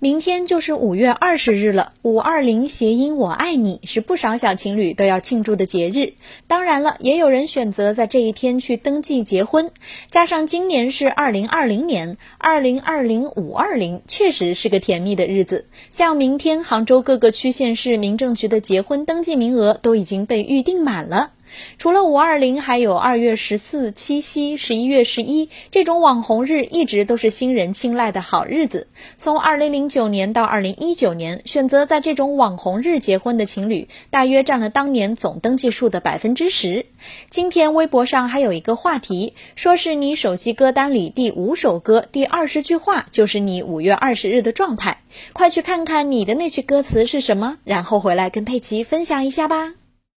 明天就是五月二十日了，五二零谐音“我爱你”是不少小情侣都要庆祝的节日。当然了，也有人选择在这一天去登记结婚。加上今年是二零二零年，二零二零五二零，确实是个甜蜜的日子。像明天，杭州各个区县市民政局的结婚登记名额都已经被预定满了。除了五二零，还有二月十四、七夕、十一月十一这种网红日，一直都是新人青睐的好日子。从二零零九年到二零一九年，选择在这种网红日结婚的情侣，大约占了当年总登记数的百分之十。今天微博上还有一个话题，说是你手机歌单里第五首歌第二十句话就是你五月二十日的状态，快去看看你的那句歌词是什么，然后回来跟佩奇分享一下吧。